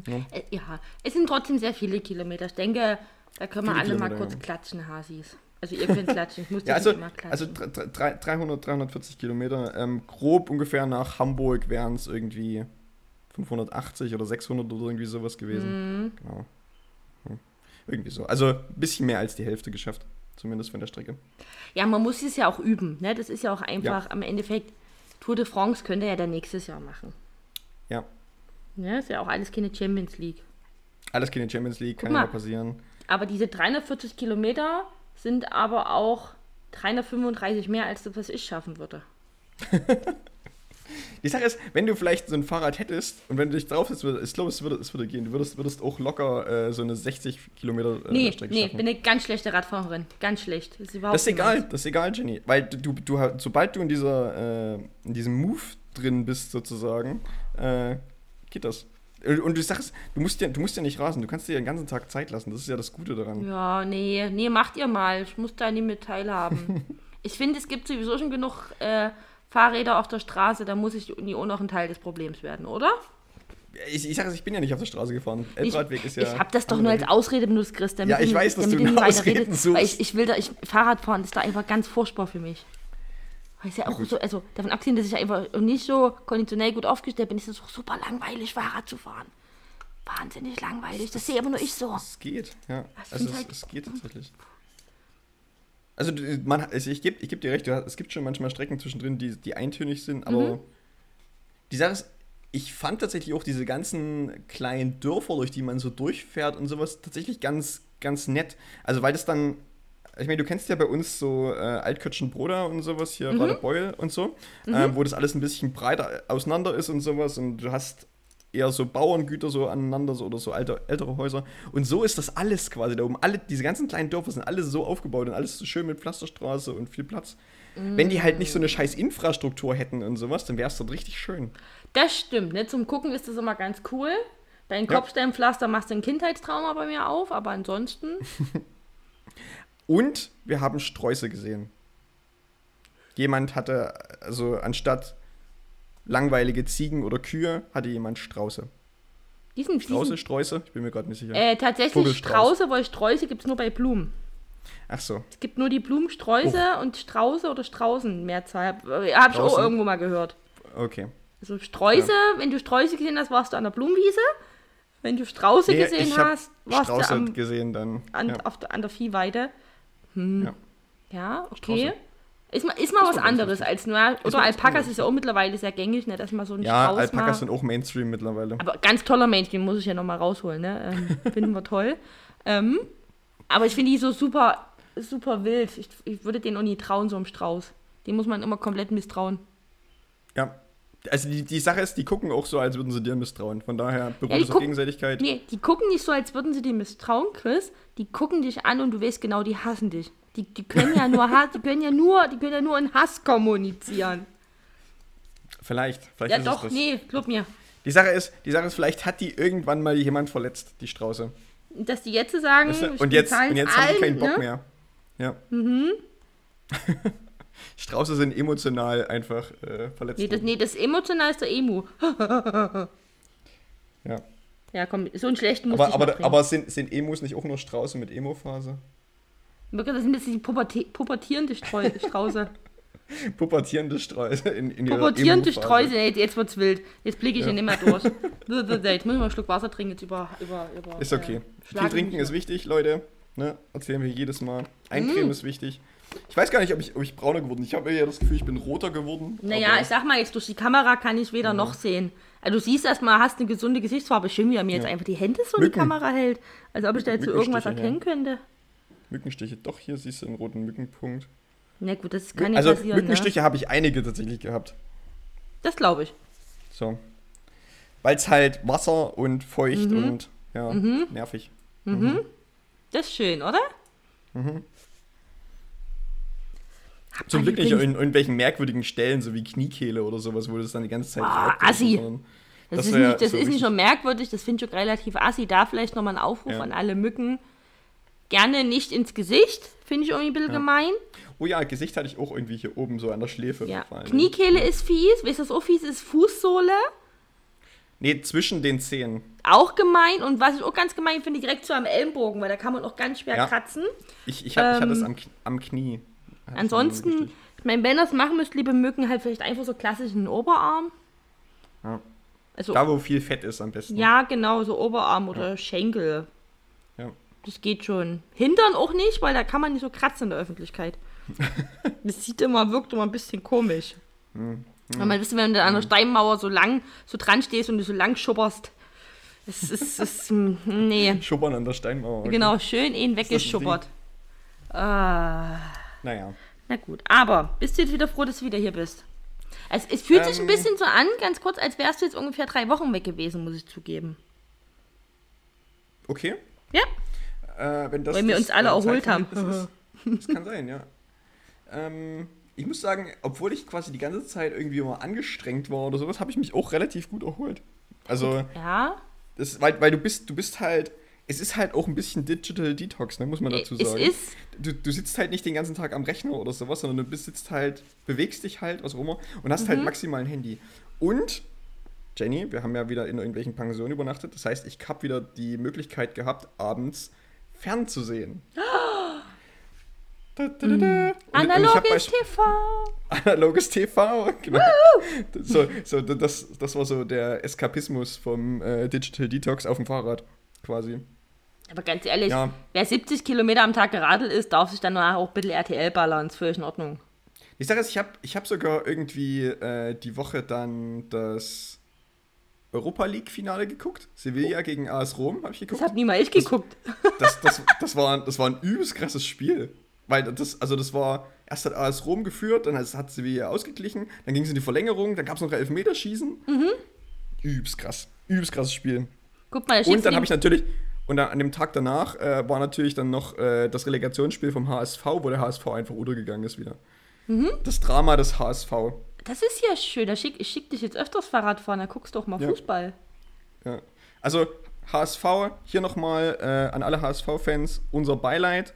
Ja. Äh, ja, es sind trotzdem sehr viele Kilometer. Ich denke, da können wir alle mal Kilometer, kurz ja. klatschen, Hasis. Also ihr könnt klatschen, ich muss Ja, das also, immer also klatschen. dr- 300, 340 Kilometer. Ähm, grob ungefähr nach Hamburg wären es irgendwie 580 oder 600 oder irgendwie sowas gewesen. Mhm. Genau. Hm. Irgendwie so. Also ein bisschen mehr als die Hälfte geschafft. Zumindest von der Strecke. Ja, man muss es ja auch üben. Ne? Das ist ja auch einfach, am Endeffekt, Tour de France könnte er dann nächstes Jahr machen. Ja. Ne? Ist ja auch alles keine Champions League. Alles keine Champions League, kann mal. ja passieren. Aber diese 340 Kilometer sind aber auch 335 mehr, als das, was ich schaffen würde. Die Sache ist, wenn du vielleicht so ein Fahrrad hättest und wenn du dich drauf setzt, würde- ich glaube, es würde, es würde gehen. Du würdest, würdest auch locker äh, so eine 60 Kilometer äh, Nee, Strecke nee, schaffen. bin eine ganz schlechte Radfahrerin. Ganz schlecht. Das ist, Das ist egal, das ist egal, Jenny. Weil du, du, du sobald du in dieser, äh, in diesem Move drin bist, sozusagen, äh, geht das. Und und du sagst, du musst ja, du musst ja nicht rasen, du kannst dir den ganzen Tag Zeit lassen. Das ist ja das Gute daran. Ja, nee, nee, macht ihr mal. Ich muss da nicht mit teilhaben. ich finde, es gibt sowieso schon genug äh, Fahrräder auf der Straße, da muss ich nie auch noch ein Teil des Problems werden, oder? Ich, ich sage es, ich bin ja nicht auf der Straße gefahren. Ich, Elbradweg ist ja. ich habe das doch nur als Ausrede benutzt, Chris. Damit Ja, ich weiß, dass du nie weiter Ausreden redest, suchst. Weil ich, ich will da, ich, Fahrradfahren ist da einfach ganz furchtbar für mich. Weil es ja auch gut. so, also davon abgesehen, dass ich einfach nicht so konditionell gut aufgestellt bin, ist es auch super langweilig, Fahrrad zu fahren. Wahnsinnig langweilig. Das sehe aber nur ich so. Es geht, ja. Ich Also es, halt- es geht tatsächlich. Also man, also ich gebe ich geb dir recht, es gibt schon manchmal Strecken zwischendrin, die, die eintönig sind, aber Mhm. die Sache ist, ich fand tatsächlich auch diese ganzen kleinen Dörfer, durch die man so durchfährt und sowas, tatsächlich ganz, ganz nett. Also weil das dann, ich meine, du kennst ja bei uns so äh, Altkirchen-Broda und sowas hier, Mhm. Radebeul und so, äh, wo das alles ein bisschen breiter auseinander ist und sowas und du hast eher so Bauerngüter so aneinander so, oder so alte, ältere Häuser. Und so ist das alles quasi da oben. Alle, diese ganzen kleinen Dörfer sind alle so aufgebaut und alles so schön mit Pflasterstraße und viel Platz. Wenn die halt nicht so eine scheiß Infrastruktur hätten und sowas, dann wäre es dort richtig schön. Das stimmt, ne? Zum Gucken ist das immer ganz cool. Dein Ja. Kopfsteinpflaster machst du ein Kindheitstrauma bei mir auf, aber ansonsten. Und wir haben Sträuße gesehen. Jemand hatte, also anstatt langweilige Ziegen oder Kühe, hatte jemand Strauße. Diesen, Strauße, diesen Sträuße? Ich bin mir gerade nicht sicher. äh, tatsächlich. Strauße, weil Sträuße gibt es nur bei Blumen. Ach so. Es gibt nur die Blumensträuße und Strauße oder Straußen Mehrzahl. Äh, Hab ich auch irgendwo mal gehört. Okay. Also Sträuße, wenn du Sträuße gesehen hast, warst du an der Blumenwiese. Wenn du Strauße Nee, gesehen hast, warst Strauße du am, gesehen dann. an, ja. auf an der Viehweide. Hm. Ja. Ja, okay. Ist mal, ist mal was anderes als nur. Oder Alpakas ist ja auch mittlerweile sehr gängig, ne? Dass man so einen Ja, Strauß Alpakas sind auch Mainstream mittlerweile. Aber ganz toller Mainstream, muss ich ja nochmal rausholen, ne? Ähm, finden wir toll. Ähm, aber ich finde die so super, super wild. Ich, ich würde denen auch nie trauen, so einem Strauß. Den muss man immer komplett misstrauen. Ja. Also die, die Sache ist, die gucken auch so, als würden sie dir misstrauen. Von daher beruht Ja, es auf gucken- Gegenseitigkeit. Nee, die gucken nicht so, als würden sie dir misstrauen, Chris. Die gucken dich an und du weißt genau, die hassen dich. Die, die können ja nur die können ja nur, die können ja nur in Hass kommunizieren. Vielleicht. vielleicht Ja ist doch, es das. nee, glaub mir. Die Sache ist, die Sache ist, vielleicht hat die irgendwann mal jemand verletzt, die Strauße. Dass die jetzt sagen, Weißt du? Und jetzt, und jetzt haben die keinen Bock ne? mehr. Ja. Mhm. Strauße sind emotional einfach äh, verletzt. Nee das, nee, das emotional ist der Emu. Ja. Ja, komm, so einen schlechten muss Aber, ich aber, bringen. aber sind, sind Emus nicht auch nur Strauße mit Emo-Phase? Das sind jetzt die Pubertä pubertierende Streu Strauße. Pubertierende Streuse in, in Pubertierende. Streuse, jetzt, jetzt wird's wild. Jetzt blicke ich hier nicht mehr durch. jetzt muss ich mal einen Schluck Wasser trinken, jetzt über. über, über Ist okay. Äh, Viel trinken ist wichtig, Leute. Ne? Erzählen wir jedes Mal. Eincremen Mm. ist wichtig. Ich weiß gar nicht, ob ich, ob ich brauner geworden bin. Ich habe eher das Gefühl, ich bin roter geworden. Naja, ich sag mal, jetzt durch die Kamera kann ich weder noch sehen. Also du siehst erstmal, hast eine gesunde Gesichtsfarbe. Schön, wie er mir jetzt Ja. einfach die Hände so in die. Kamera hält. Als ob ich da jetzt so irgendwas erkennen könnte. Mückenstiche. Doch, hier siehst du einen roten Mückenpunkt. Na gut, das kann ja also passieren. Ne? Mückenstiche habe ich einige tatsächlich gehabt. Das glaube ich. So. Weil es halt Wasser und feucht Mhm. und ja, nervig. Das ist schön, oder? Hab Zum Glück nicht in irgendwelchen merkwürdigen Stellen, so wie Kniekehle oder sowas, wo das dann die ganze Zeit Ah, oder assi. Das, Das ist, nicht, das so ist nicht nur merkwürdig, das finde ich auch relativ assi. Da vielleicht nochmal ein Aufruf Ja. an alle Mücken. Gerne nicht ins Gesicht, finde ich irgendwie ein bisschen Ja. gemein. Oh ja, Gesicht hatte ich auch irgendwie hier oben so an der Schläfe. Ja. Kniekehle ist fies, weißt du, was auch fies ist? Fußsohle, Nee, zwischen den Zehen. auch gemein. Und was ich auch ganz gemein finde, direkt so am Ellenbogen, weil da kann man auch ganz schwer kratzen. Ich, ich, ich hatte es Ähm, am, am Knie. Ansonsten, ich meine, wenn ihr es machen müsst, liebe Mücken, halt vielleicht einfach so klassischen Oberarm. Ja. Also, Da, wo viel Fett ist am besten. ja, genau, so Oberarm oder Schenkel. Ja. Das geht schon. Hintern auch nicht, weil da kann man nicht so kratzen in der Öffentlichkeit. das sieht immer, wirkt immer ein bisschen komisch. Hm. Weil man wisst, wenn du an der Steinmauer so lang, so dran stehst und du so lang schubberst. Es ist, es mm, nee. Schubbern an der Steinmauer. okay. Genau, schön ihn weggeschubbert. Ah, Naja. na gut. Aber bist du jetzt wieder froh, dass du wieder hier bist? Es, es fühlt sich ein Ähm. bisschen so an, ganz kurz, als wärst du jetzt ungefähr drei Wochen weg gewesen, muss ich zugeben. Okay. Ja? Äh, wenn das Weil wir das, uns alle erholt haben. Ist. Das kann sein, ja. Ähm, ich muss sagen, obwohl ich quasi die ganze Zeit irgendwie immer angestrengt war oder sowas, habe ich mich auch relativ gut erholt. Also, Ja? das, weil, weil du bist, du bist halt, es ist halt auch ein bisschen Digital Detox, ne, muss man dazu Es sagen. ist, Du, du sitzt halt nicht den ganzen Tag am Rechner oder sowas, sondern du bist, sitzt halt, bewegst dich halt, was auch immer, und hast Mhm. halt maximal ein Handy. Und, Jenny, wir haben ja wieder in irgendwelchen Pensionen übernachtet, das heißt, ich habe wieder die Möglichkeit gehabt, abends fernzusehen. Da, da, da, da. Hab analoges TV. Analoges TV, genau. So, so, das, das war so der Eskapismus vom äh, Digital Detox auf dem Fahrrad, quasi. Aber ganz ehrlich, Ja. wer 70 Kilometer am Tag geradelt ist, darf sich dann auch ein bisschen RTL ballern. Ist völlig in Ordnung. Die Sache ist, ich habe ich hab sogar irgendwie äh, die Woche dann das Europa League-Finale geguckt. Sevilla gegen AS Rom habe ich Das geguckt. hat nie mal ich geguckt. Das, das, das, war, das war ein übelst krasses Spiel. Weil das, also das war, erst hat AS Rom geführt, dann hat Sevilla ausgeglichen, dann ging es in die Verlängerung, dann gab es noch Elfmeterschießen. Übelst krass. Übelst krasses Spiel. Guck mal, Und dann habe ich natürlich, und dann an dem Tag danach äh, war natürlich dann noch äh, das Relegationsspiel vom HSV, wo der HSV einfach untergegangen ist wieder. Mhm. Das Drama des HSV. Das ist ja schön. Da schick, ich schick dich jetzt öfters Fahrrad fahren, da guckst du doch mal Ja. Fußball. Ja. Also HSV, hier nochmal äh, an alle HSV-Fans unser Beileid.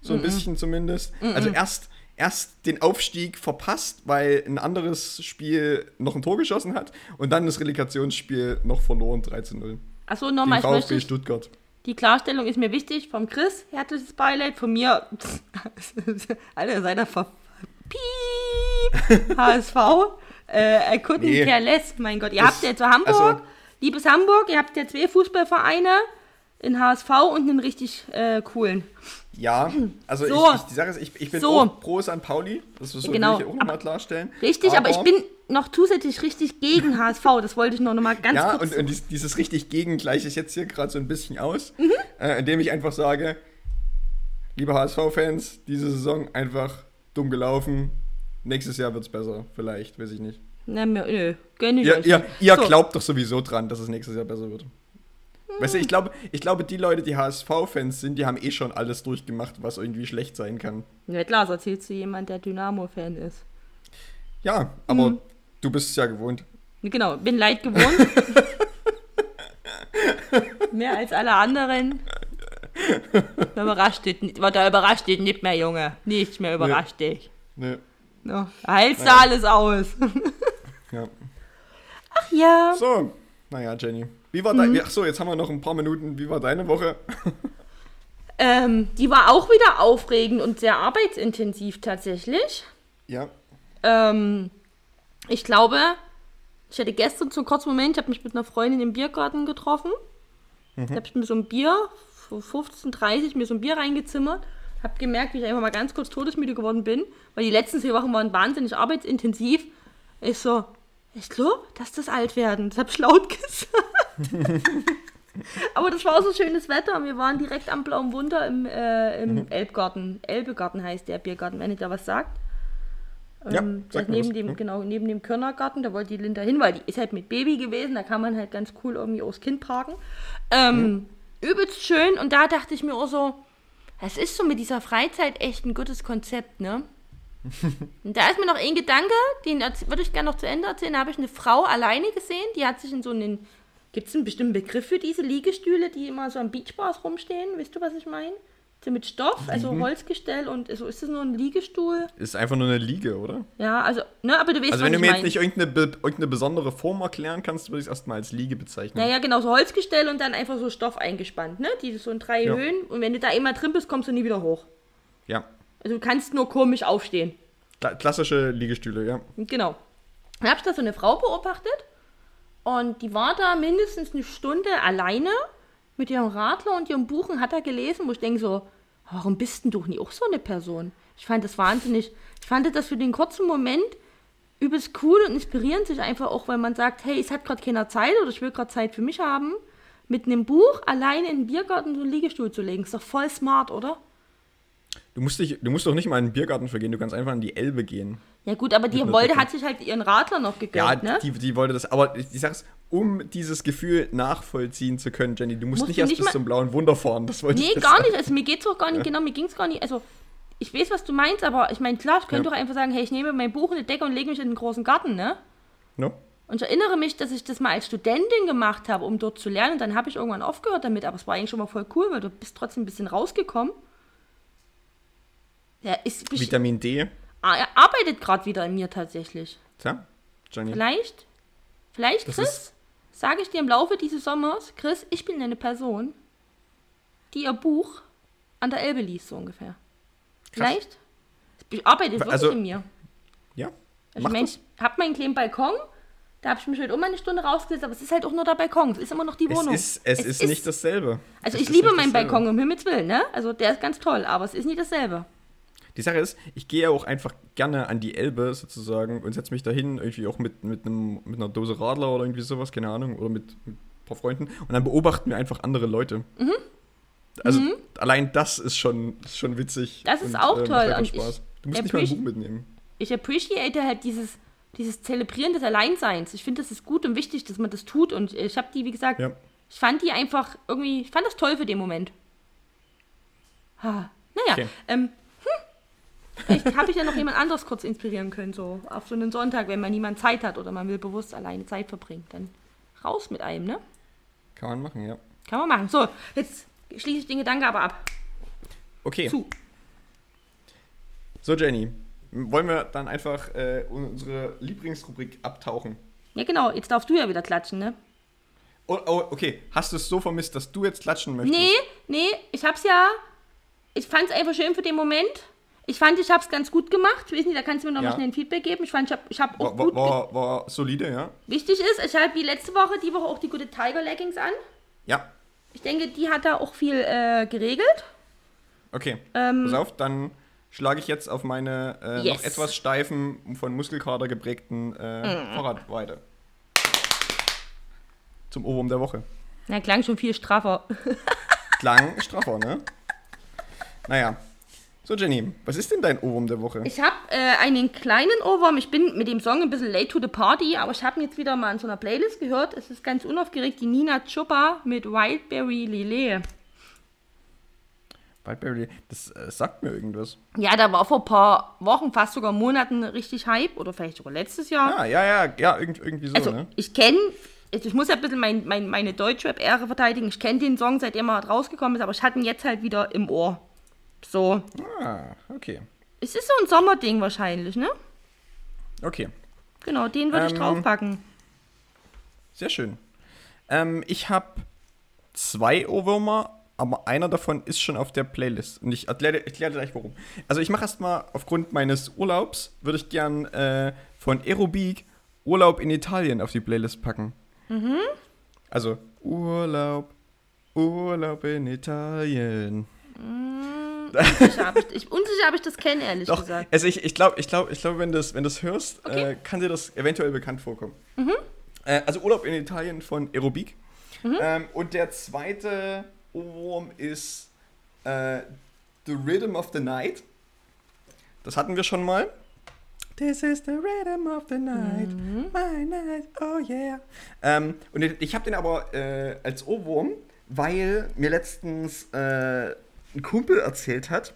So ein bisschen zumindest. Also erst, erst den Aufstieg verpasst, weil ein anderes Spiel noch ein Tor geschossen hat und dann das Relegationsspiel noch verloren, 13-0. Achso, nochmal, ich möchte, Stuttgart. die Klarstellung ist mir wichtig. Vom Chris, herzliches Beileid. Von mir, Alter, seid ihr ver... Piep! HSV. Äh, I couldn't Nee. care less. Mein Gott, ihr Das- habt zu Hamburg, also- liebes Hamburg, ihr habt ja zwei Fußballvereine. den HSV und einen richtig äh, coolen. Ja, also So. ich, ich, die Sache ist, ich, ich bin So. auch pro St. Pauli. Das so, Genau, ich auch nochmal klarstellen. Richtig, aber, ich bin noch zusätzlich richtig gegen HSV. Das wollte ich noch mal ganz Ja, kurz. und, und dies, dieses richtig gegen gleiche ich jetzt hier gerade so ein bisschen aus, Mhm. äh, indem ich einfach sage, liebe HSV-Fans, diese Saison einfach dumm gelaufen. Nächstes Jahr wird es besser, vielleicht, weiß ich nicht. Na, mir, nö, gönn ich Ihr, euch. ihr, ihr So. glaubt doch sowieso dran, dass es nächstes Jahr besser wird. Weißt du, ich glaube, ich glaube, die Leute, die HSV-Fans sind, die haben eh schon alles durchgemacht, was irgendwie schlecht sein kann. Ja, klar, so erzählst du jemand, der Dynamo-Fan ist. Ja, aber Mhm. du bist es ja gewohnt. Genau, bin leid gewohnt. mehr als alle anderen. Da überrascht dich, nicht- da überrascht dich nicht mehr, Junge. Nichts mehr überrascht dich. Ne, No, da heilst du alles aus. ja. Ach ja. So, naja, Jenny. Wie war Mhm. dein. Ach so, jetzt haben wir noch ein paar Minuten. Wie war deine Woche? Ähm, die war auch wieder aufregend und sehr arbeitsintensiv tatsächlich. Ja. Ähm, ich glaube, ich hatte gestern so einen kurzen Moment, ich habe mich mit einer Freundin im Biergarten getroffen. Da habe ich mir so ein Bier, so 15.30 mir so ein Bier reingezimmert. Habe gemerkt, wie ich einfach mal ganz kurz todesmüde geworden bin, weil die letzten vier Wochen waren wahnsinnig arbeitsintensiv. Ich so, ich glaube, dass das alt werden. Das habe ich laut gesagt. Aber das war so schönes Wetter und wir waren direkt am Blauen Wunder im, äh, im Elbgarten. Elbegarten heißt der Biergarten, wenn ihr da was sagt. Ja, Ähm, sag das mir neben was. dem, Hm. genau, neben dem Körnergarten, da wollte die Linda hin, weil die ist halt mit Baby gewesen, da kann man halt ganz cool irgendwie aufs Kind parken. Ähm, Übelst schön und da dachte ich mir auch so, es ist so mit dieser Freizeit echt ein gutes Konzept, ne? und da ist mir noch ein Gedanke, den würde ich gerne noch zu Ende erzählen. Da habe ich eine Frau alleine gesehen, die hat sich in so einen, gibt es einen bestimmten Begriff für diese Liegestühle, die immer so am Beachbars rumstehen? Weißt du, was ich meine? So mit Stoff, also Holzgestell und so ist das nur ein Liegestuhl? Ist einfach nur eine Liege, oder? Ja, also, ne, aber du weißt, Also, wenn du mir jetzt nicht irgendeine, be irgendeine besondere Form erklären kannst, würde ich es erstmal als Liege bezeichnen. Naja, genau, so Holzgestell und dann einfach so Stoff eingespannt, ne? Die so in drei Ja. Höhen. Und wenn du da einmal drin bist, kommst du nie wieder hoch. Ja. Also du kannst nur komisch aufstehen. Kla klassische Liegestühle, ja. Genau. Dann habe ich da so eine Frau beobachtet und die war da mindestens eine Stunde alleine mit ihrem Radler und ihrem Buch und hat da gelesen, wo ich denke so, warum bist denn du nie auch so eine Person? Ich fand das wahnsinnig, ich fand das für den kurzen Moment übelst cool und inspirierend sich einfach auch, weil man sagt, hey, es hat gerade keiner Zeit oder ich will gerade Zeit für mich haben, mit einem Buch alleine in den Biergarten so einen Liegestuhl zu legen. Ist doch voll smart, oder? Du musst, dich, du musst doch nicht mal in den Biergarten vergehen, du kannst einfach in die Elbe gehen. Ja gut, aber die Wolde hat sich halt ihren Radler noch Ja, gegönnt, ne? die, die wollte das. Aber ich sag's, um dieses Gefühl nachvollziehen zu können, Jenny, du musst Musst nicht du erst nicht bis zum blauen Wunder fahren. Das wollte ich Nee, jetzt gar sagen. nicht. Also mir geht's auch gar nicht, genau, mir ging's gar nicht. Also ich weiß, was du meinst, aber ich meine, klar, ich könnte Ja. doch einfach sagen, hey, ich nehme mein Buch und eine Decke und lege mich in den großen Garten, ne? No? Und ich erinnere mich, dass ich das mal als Studentin gemacht habe, um dort zu lernen. Und dann habe ich irgendwann aufgehört damit, aber es war eigentlich schon mal voll cool, weil du bist trotzdem ein bisschen rausgekommen. Ja, ist, Vitamin D. Ah, er arbeitet gerade wieder in mir tatsächlich. Tja, Jenny. Vielleicht, vielleicht, Das Chris, ist- sage ich dir im Laufe dieses Sommers, Chris, ich bin eine Person, die ihr Buch an der Elbe liest, so ungefähr. Vielleicht? Ich arbeite wirklich Also, in mir. Ja. Also ich mein, das. ich habe meinen kleinen Balkon, da habe ich mich heute um eine Stunde rausgesetzt, aber es ist halt auch nur der Balkon, es ist immer noch die Es Wohnung. ist, es, ist nicht dasselbe. Also Es ich ist liebe meinen dasselbe. Balkon, um Himmels Willen, ne? Also der ist ganz toll, aber es ist nicht dasselbe. Die Sache ist, ich gehe auch einfach gerne an die Elbe sozusagen und setze mich dahin, irgendwie auch mit, mit, einem, mit einer Dose Radler oder irgendwie sowas, keine Ahnung, oder mit, mit ein paar Freunden. Und dann beobachten wir einfach andere Leute. Mhm. Also allein das ist schon, ist schon witzig. Das ist und, auch macht toll. Und Spaß. ich Du musst nicht mal ein Buch mitnehmen. ich appreciate halt dieses, dieses Zelebrieren des Alleinseins. Ich finde, das ist gut und wichtig, dass man das tut. Und ich habe die, wie gesagt, Ja. ich fand die einfach irgendwie, ich fand das toll für den Moment. Ha. Naja, Okay. ähm, hm. Vielleicht habe ich ja noch jemand anderes kurz inspirieren können, so auf so einen Sonntag, wenn man niemand Zeit hat oder man will bewusst alleine Zeit verbringen. Dann raus mit einem, ne? Kann man machen, ja. Kann man machen. So, jetzt schließe ich den Gedanke aber ab. Okay. Zu. So, Jenny. Wollen wir dann einfach äh, unsere Lieblingsrubrik abtauchen? Ja, genau, jetzt darfst du ja wieder klatschen, ne? Oh, oh, okay. Hast du es so vermisst, dass du jetzt klatschen möchtest? Nee, nee, ich hab's ja. Ich fand's einfach schön für den Moment. Ich fand, ich hab's ganz gut gemacht. Ich weiß nicht, da kannst du mir noch Ja. mal schnell ein Feedback geben. Ich fand, ich hab, ich hab auch War, gut. war, war, solide, ja? Wichtig ist, ich habe wie letzte Woche, die Woche auch die gute Tiger Leggings an. Ja. Ich denke, die hat da auch viel äh, geregelt. Okay, Ähm, pass auf, dann schlage ich jetzt auf meine äh, noch Yes. etwas steifen, von Muskelkater geprägten äh, Mhm. Fahrrad weiter. Zum Ohrwurm der Woche. Na, klang schon viel straffer. Klang straffer, ne? Naja. So, Jenny, was ist denn dein Ohrwurm der Woche? Ich habe äh, einen kleinen Ohrwurm. Ich bin mit dem Song ein bisschen late to the party, aber ich habe ihn jetzt wieder mal in so einer Playlist gehört. Es ist ganz unaufgeregt die Nina Chupa mit Wildberry Lillet. Wildberry, das äh, sagt mir irgendwas. Ja, da war vor ein paar Wochen, fast sogar Monaten richtig Hype oder vielleicht sogar letztes Jahr. Ah, ja, ja, ja, irgend, irgendwie so, also, ne? ich kenne, ich muss ja ein bisschen mein, mein, meine Deutschrap-Ehre verteidigen. Ich kenne den Song, seitdem er rausgekommen ist, aber ich hatte ihn jetzt halt wieder im Ohr. So. Ah, okay. Es ist so ein Sommerding wahrscheinlich, ne? Okay, Genau, den würde ich Ähm, draufpacken. sehr schön. Ähm, ich habe zwei Ohrwürmer, aber einer davon ist schon auf der Playlist. Und ich erkläre, gleich warum. Also ich mache erstmal aufgrund meines Urlaubs, würde ich gern äh, von Aerobic Urlaub in Italien auf die Playlist packen. Also Urlaub, Urlaub in Italien. Unsicher, ob ich, ich, unsicher, ob ich das kenne, ehrlich Doch, gesagt. also ich, ich glaube, ich glaub, ich glaub, wenn du das, wenn das hörst, äh, kann dir das eventuell bekannt vorkommen. Äh, also Urlaub in Italien von Aerobic. Ähm, und der zweite Ohrwurm ist äh, The Rhythm of the Night. Das hatten wir schon mal. This is the rhythm of the night, my night, oh yeah. Ähm, und ich, ich habe den aber äh, als Ohrwurm, weil mir letztens äh, ein Kumpel erzählt hat,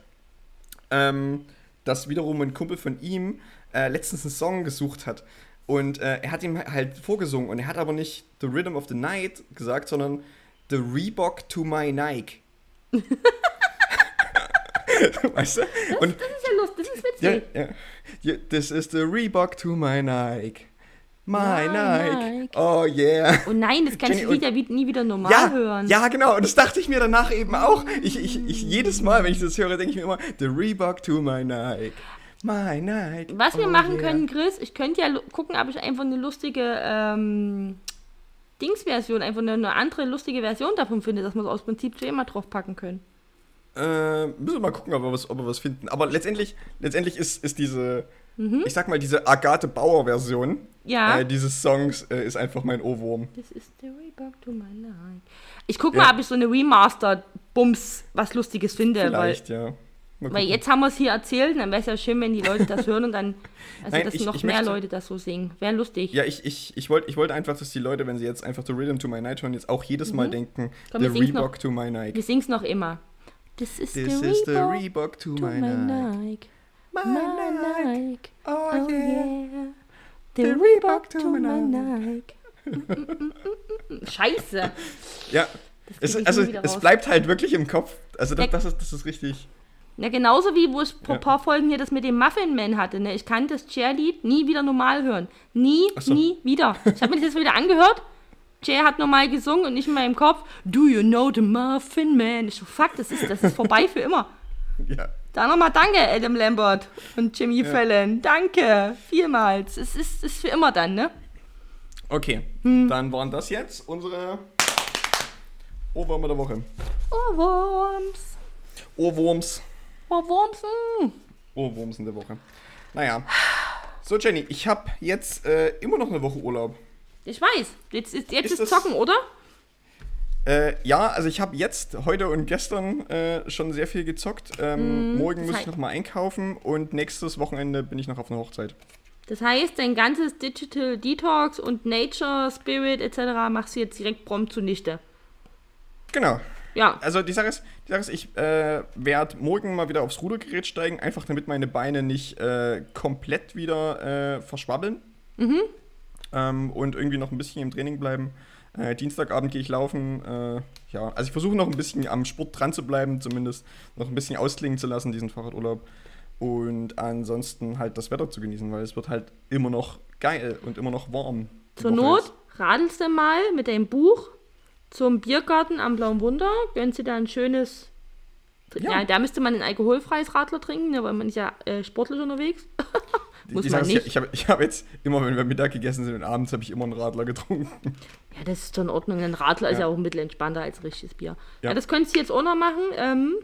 ähm, dass wiederum ein Kumpel von ihm äh, letztens einen Song gesucht hat. Und äh, er hat ihm halt vorgesungen und er hat aber nicht The Rhythm of the Night gesagt, sondern The Reebok to my Nike. weißt du? Und Das ist ja lustig, das ist witzig. ja. ja, this is the Reebok to my Nike. My Nike. Nike. Oh yeah. Und nein, das kannst Jenny, du wieder, wie- nie wieder normal Ja, hören. ja, genau. Und das dachte ich mir danach eben auch. Ich, ich, ich, jedes Mal, wenn ich das höre, denke ich mir immer, The Reebok to my Nike. My Nike. Was wir Oh machen yeah. können, Chris, ich könnte ja gucken, ob ich einfach eine lustige ähm, Dings-Version, einfach eine, eine andere lustige Version davon finde, dass wir es aus Prinzip immer draufpacken können. Äh, müssen wir mal gucken, ob wir was, ob wir was finden. Aber letztendlich, letztendlich ist, ist diese, ich sag mal, diese Agathe Bauer-Version Mhm. Ja. äh, dieses Songs äh, ist einfach mein Ohrwurm. Das ist der Reebok to my Nike. Ich guck Ja. mal, ob ich so eine Remastered-Bums was Lustiges finde, weil, Vielleicht, ja. Mal weil jetzt haben wir es hier erzählt, und dann wäre es ja schön, wenn die Leute das hören und dann, also Nein, dass ich- noch ich mehr möchte- Leute das so singen. Wäre lustig. Ja, ich, ich, ich wollte ich wollt einfach, dass die Leute, wenn sie jetzt einfach The Rhythm to My Night hören, jetzt auch jedes Mal denken, Mhm. Komm, The noch. Reebok to My Nike. Wir singen es noch immer. This is This the is the Reebok Reebok to, to my, my Nike. Nike. My My Nike. Nike. Oh, Oh yeah. yeah. The The Reebok to my Nike. Scheiße. Ja, es, also es bleibt halt wirklich im Kopf. Also das, Ja. das, ist, das ist richtig. Na, genauso wie wo ich vor Ja. ein paar Folgen hier das mit dem Muffin Man hatte. Ne? Ich kann das Chair-Lied nie wieder normal hören. Nie, so. nie wieder. Ich habe mir das jetzt wieder angehört. Chair hat normal gesungen und nicht in meinem Kopf. Do you know the Muffin Man? Ich so, fuck, das ist, das ist vorbei für immer. Ja. Da nochmal danke, Adam Lambert und Jimmy Fallon. Danke, vielmals. Es ist, ist für immer dann, ne? Okay, Hm. dann waren das jetzt unsere Ohrwürmer der Woche. Ohrwurms. Ohrwurms. Ohrwurms. mm. Ohrwurms in der Woche. Naja. So, Jenny, ich habe jetzt äh, immer noch eine Woche Urlaub. Ich weiß. Jetzt ist, jetzt Ist ist, Zocken, oder? Äh, ja, also ich habe jetzt, heute und gestern äh, schon sehr viel gezockt. Ähm, morgen das muss ich noch mal einkaufen und nächstes Wochenende bin ich noch auf einer Hochzeit. Das heißt, dein ganzes Digital Detox und Nature, Spirit etc. machst du jetzt direkt prompt zunichte. Genau. Ja, Also die Sache ist, die Sache ist ich äh, werde morgen mal wieder aufs Rudergerät steigen, einfach damit meine Beine nicht äh, komplett wieder äh, verschwabbeln. Ähm, und irgendwie noch ein bisschen im Training bleiben. Äh, Dienstagabend gehe ich laufen. Äh, ja, also ich versuche noch ein bisschen am Sport dran zu bleiben, zumindest noch ein bisschen ausklingen zu lassen, diesen Fahrradurlaub. Und ansonsten halt das Wetter zu genießen, weil es wird halt immer noch geil und immer noch warm. Zur Not radelst du mal mit deinem Buch zum Biergarten am Blauen Wunder, gönnst dir da ein schönes. Ja. Ja. da müsste man ein alkoholfreies Radler trinken, ne, weil man ist ja äh, sportlich unterwegs. Muss die man nicht. Ich habe ich hab jetzt immer, wenn wir Mittag gegessen sind und abends, habe ich immer einen Radler getrunken. Ja, das ist doch in Ordnung. Ein Radler ist Ja. ja auch ein bisschen entspannter als richtiges Bier. Ja, Ja. das könntest du jetzt auch noch machen. Ähm,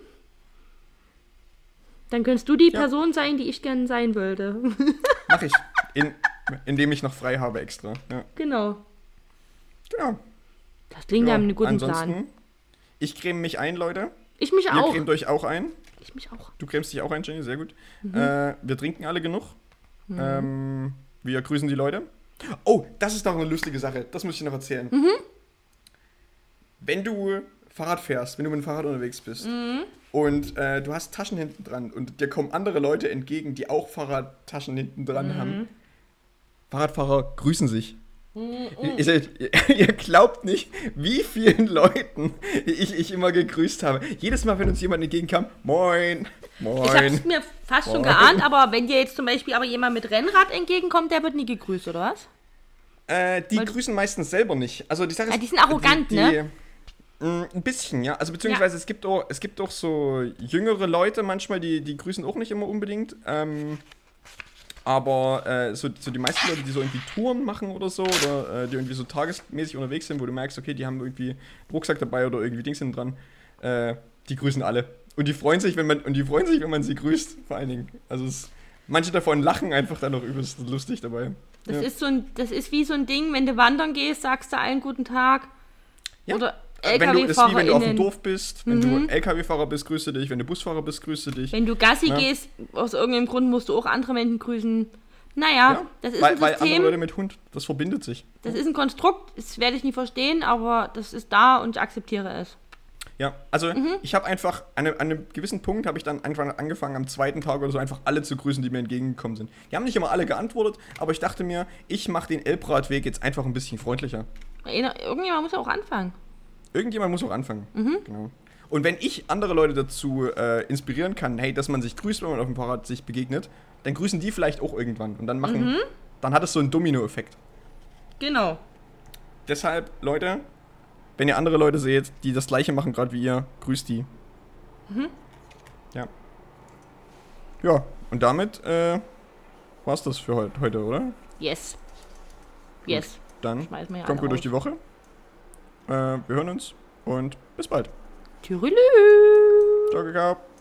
dann könntest du die Ja. Person sein, die ich gerne sein wollte. Mach ich. In, indem ich noch frei habe extra. Ja, genau. genau. Das klingt ja. ja einen guten Ansonsten, Plan. ich creme mich ein, Leute. Ich mich Ihr auch. cremt euch auch ein. Ich mich auch. Du cremst dich auch ein, Jenny, sehr gut. Mhm. Äh, wir trinken alle genug. Ähm, wir grüßen die Leute. Oh, das ist doch eine lustige Sache. Das muss ich noch erzählen. Mhm. Wenn du Fahrrad fährst, wenn du mit dem Fahrrad unterwegs bist Mhm. und äh, du hast Taschen hinten dran und dir kommen andere Leute entgegen, die auch Fahrradtaschen hinten dran Mhm. haben. Fahrradfahrer grüßen sich. Ihr, seid- ihr glaubt nicht, wie vielen Leuten ich, ich immer gegrüßt habe. Jedes Mal, wenn uns jemand entgegenkam, moin, moin. Ich hab's mir fast schon Moin. geahnt, aber wenn dir jetzt zum Beispiel aber jemand mit Rennrad entgegenkommt, der wird nie gegrüßt, oder was? Äh, die Weil- grüßen meistens selber nicht. Also die Sache Ja, ist, die sind arrogant, die, ne? mh, Ein bisschen, ja. Also beziehungsweise es gibt auch, es gibt auch so jüngere Leute manchmal, die, die grüßen auch nicht immer unbedingt. Ähm, aber äh, so, so die meisten Leute, die so irgendwie Touren machen oder so, oder äh, die irgendwie so tagesmäßig unterwegs sind, wo du merkst, okay, die haben irgendwie einen Rucksack dabei oder irgendwie Dings hinten dran, äh, die grüßen alle. Und die freuen sich, wenn man, und die freuen sich, wenn man sie grüßt, vor allen Dingen. Also es, manche davon lachen einfach dann noch übelst lustig dabei. Das Ja. ist so ein, das ist wie so ein Ding, wenn du wandern gehst, sagst du allen guten Tag. Ja. Oder Äh, wenn du, das ist wie wenn du auf dem. Dorf bist, wenn Mhm. du LKW-Fahrer bist, grüße dich, wenn du Busfahrer bist, grüße dich. Wenn du Gassi Ja. gehst, aus irgendeinem Grund musst du auch andere Menschen grüßen. Naja, Ja, das ist weil, ein weil andere System, Leute mit Hund, das verbindet sich. das ist ein Konstrukt, das werde ich nie verstehen, aber das ist da und ich akzeptiere es. Ja, also Mhm. ich habe einfach, an einem, an einem gewissen Punkt habe ich dann einfach angefangen, am zweiten Tag oder so einfach alle zu grüßen, die mir entgegengekommen sind. Die haben nicht immer alle geantwortet, aber ich dachte mir, ich mache den Elbradweg jetzt einfach ein bisschen freundlicher. Irgendjemand muss ja auch anfangen. Irgendjemand muss auch anfangen. Mhm. Genau. Und wenn ich andere Leute dazu äh, inspirieren kann, hey, dass man sich grüßt, wenn man auf dem Fahrrad sich begegnet, dann grüßen die vielleicht auch irgendwann. Und dann machen, Mhm. dann hat es so einen Domino-Effekt. Genau. Deshalb, Leute, wenn ihr andere Leute seht, die das gleiche machen, gerade wie ihr, grüßt die. Mhm. Ja. Ja, und damit äh, war's das für heut, heute, oder? Yes. Yes. Dann wir ja kommt gut durch die. Woche. Äh, wir hören uns und bis bald. Tschüss. Ciao, Kakao.